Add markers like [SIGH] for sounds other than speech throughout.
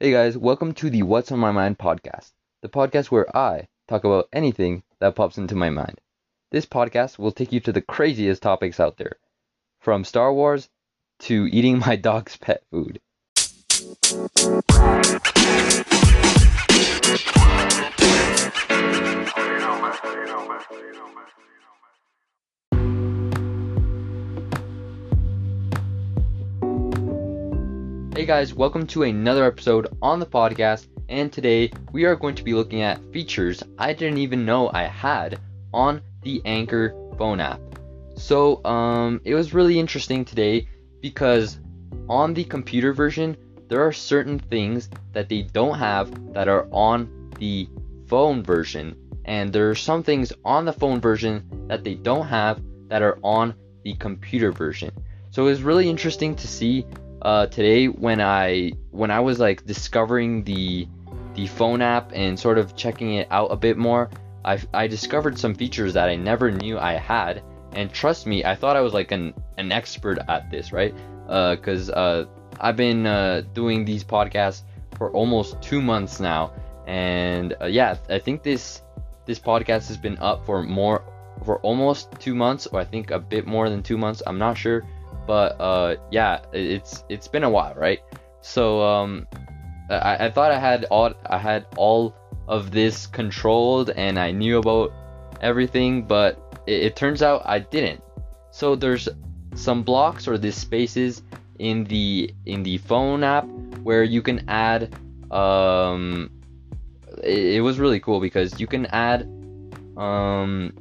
Hey guys, welcome to the What's on My Mind podcast, the podcast where I talk about anything that pops into my mind. This podcast will take you to the craziest topics out there, from Star Wars to eating my [LAUGHS] dog's pet food. Hey guys, welcome to another episode on the podcast. And today we are going to be looking at features I didn't even know I had on the Anchor phone app. So, um, it was really interesting today because on the computer version, there are certain things that they don't have that are on the phone version. And there are some things on the phone version that they don't have that are on the computer version. So it was really interesting to see uh, today when I when I was like discovering the the phone app and sort of checking it out a bit more, I I discovered some features that I never knew I had. And trust me, I thought I was like an an expert at this, right? Because uh, uh, I've been uh, doing these podcasts for almost two months now, and uh, yeah, I think this this podcast has been up for more for almost two months, or I think a bit more than two months. I'm not sure but uh, yeah, it's it's been a while, right? So um, I, I thought I had all I had all of this controlled and I knew about everything, but it, it turns out I didn't. So there's some blocks or these spaces in the in the phone app where you can add um it, it was really cool because you can add um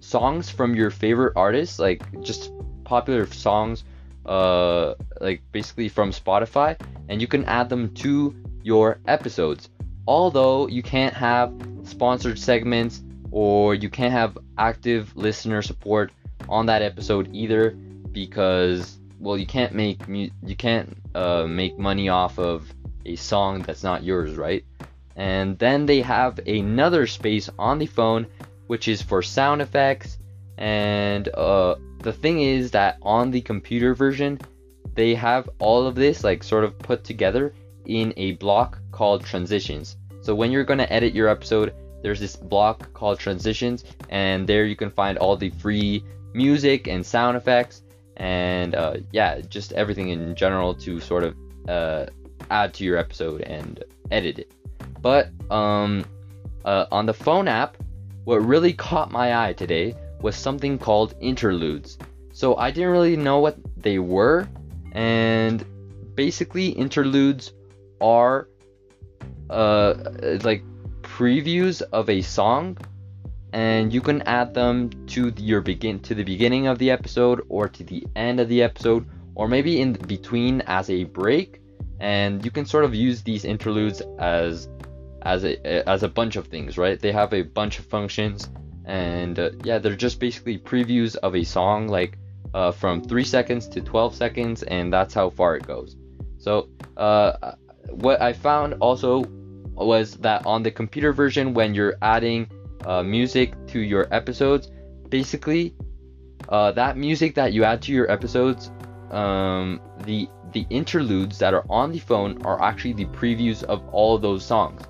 songs from your favorite artists like just popular songs uh like basically from Spotify and you can add them to your episodes. Although you can't have sponsored segments or you can't have active listener support on that episode either because well you can't make mu- you can't uh, make money off of a song that's not yours, right? And then they have another space on the phone which is for sound effects and uh, the thing is that on the computer version, they have all of this like sort of put together in a block called transitions. So when you're going to edit your episode, there's this block called transitions, and there you can find all the free music and sound effects, and uh, yeah, just everything in general to sort of uh, add to your episode and edit it. But um, uh, on the phone app, what really caught my eye today was something called interludes. So I didn't really know what they were, and basically interludes are uh like previews of a song and you can add them to your begin to the beginning of the episode or to the end of the episode or maybe in between as a break and you can sort of use these interludes as as a as a bunch of things right they have a bunch of functions and uh, yeah, they're just basically previews of a song, like uh, from three seconds to 12 seconds, and that's how far it goes. So uh, what I found also was that on the computer version, when you're adding uh, music to your episodes, basically uh, that music that you add to your episodes, um, the the interludes that are on the phone are actually the previews of all those songs.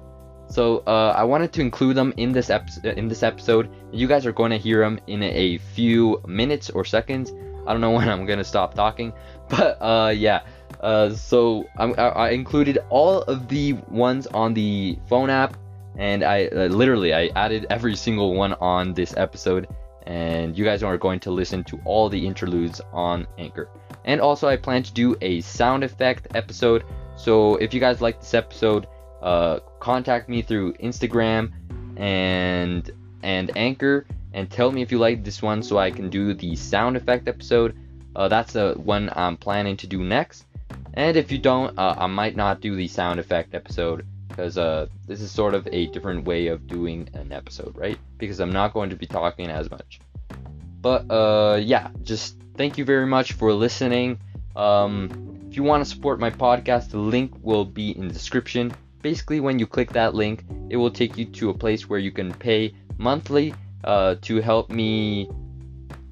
So uh, I wanted to include them in this episode. In this episode, you guys are going to hear them in a few minutes or seconds. I don't know [LAUGHS] when I'm gonna stop talking, [LAUGHS] but uh, yeah. Uh, so I, I included all of the ones on the phone app, and I uh, literally I added every single one on this episode, and you guys are going to listen to all the interludes on Anchor. And also, I plan to do a sound effect episode. So if you guys like this episode, uh, contact me through Instagram and and Anchor and tell me if you like this one so I can do the sound effect episode. Uh, that's the one I'm planning to do next. And if you don't, uh, I might not do the sound effect episode because uh, this is sort of a different way of doing an episode, right? Because I'm not going to be talking as much. But uh, yeah, just thank you very much for listening. Um, if you want to support my podcast, the link will be in the description basically when you click that link it will take you to a place where you can pay monthly uh, to help me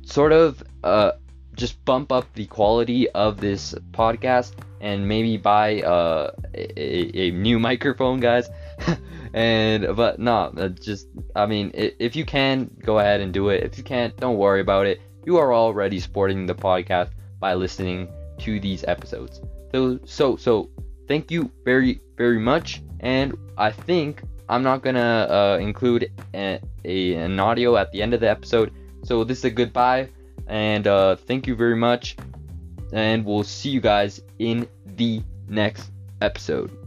sort of uh, just bump up the quality of this podcast and maybe buy uh, a, a new [LAUGHS] microphone, guys. [LAUGHS] and but no, uh, just I mean, if you can, go ahead and do it. If you can't, don't worry about it. You are already supporting the podcast by listening to these episodes. So so so thank you very very much. And I think I'm not gonna uh, include a, a, an audio at the end of the episode. So this is a goodbye, and uh, thank you very much. And we'll see you guys in the next episode.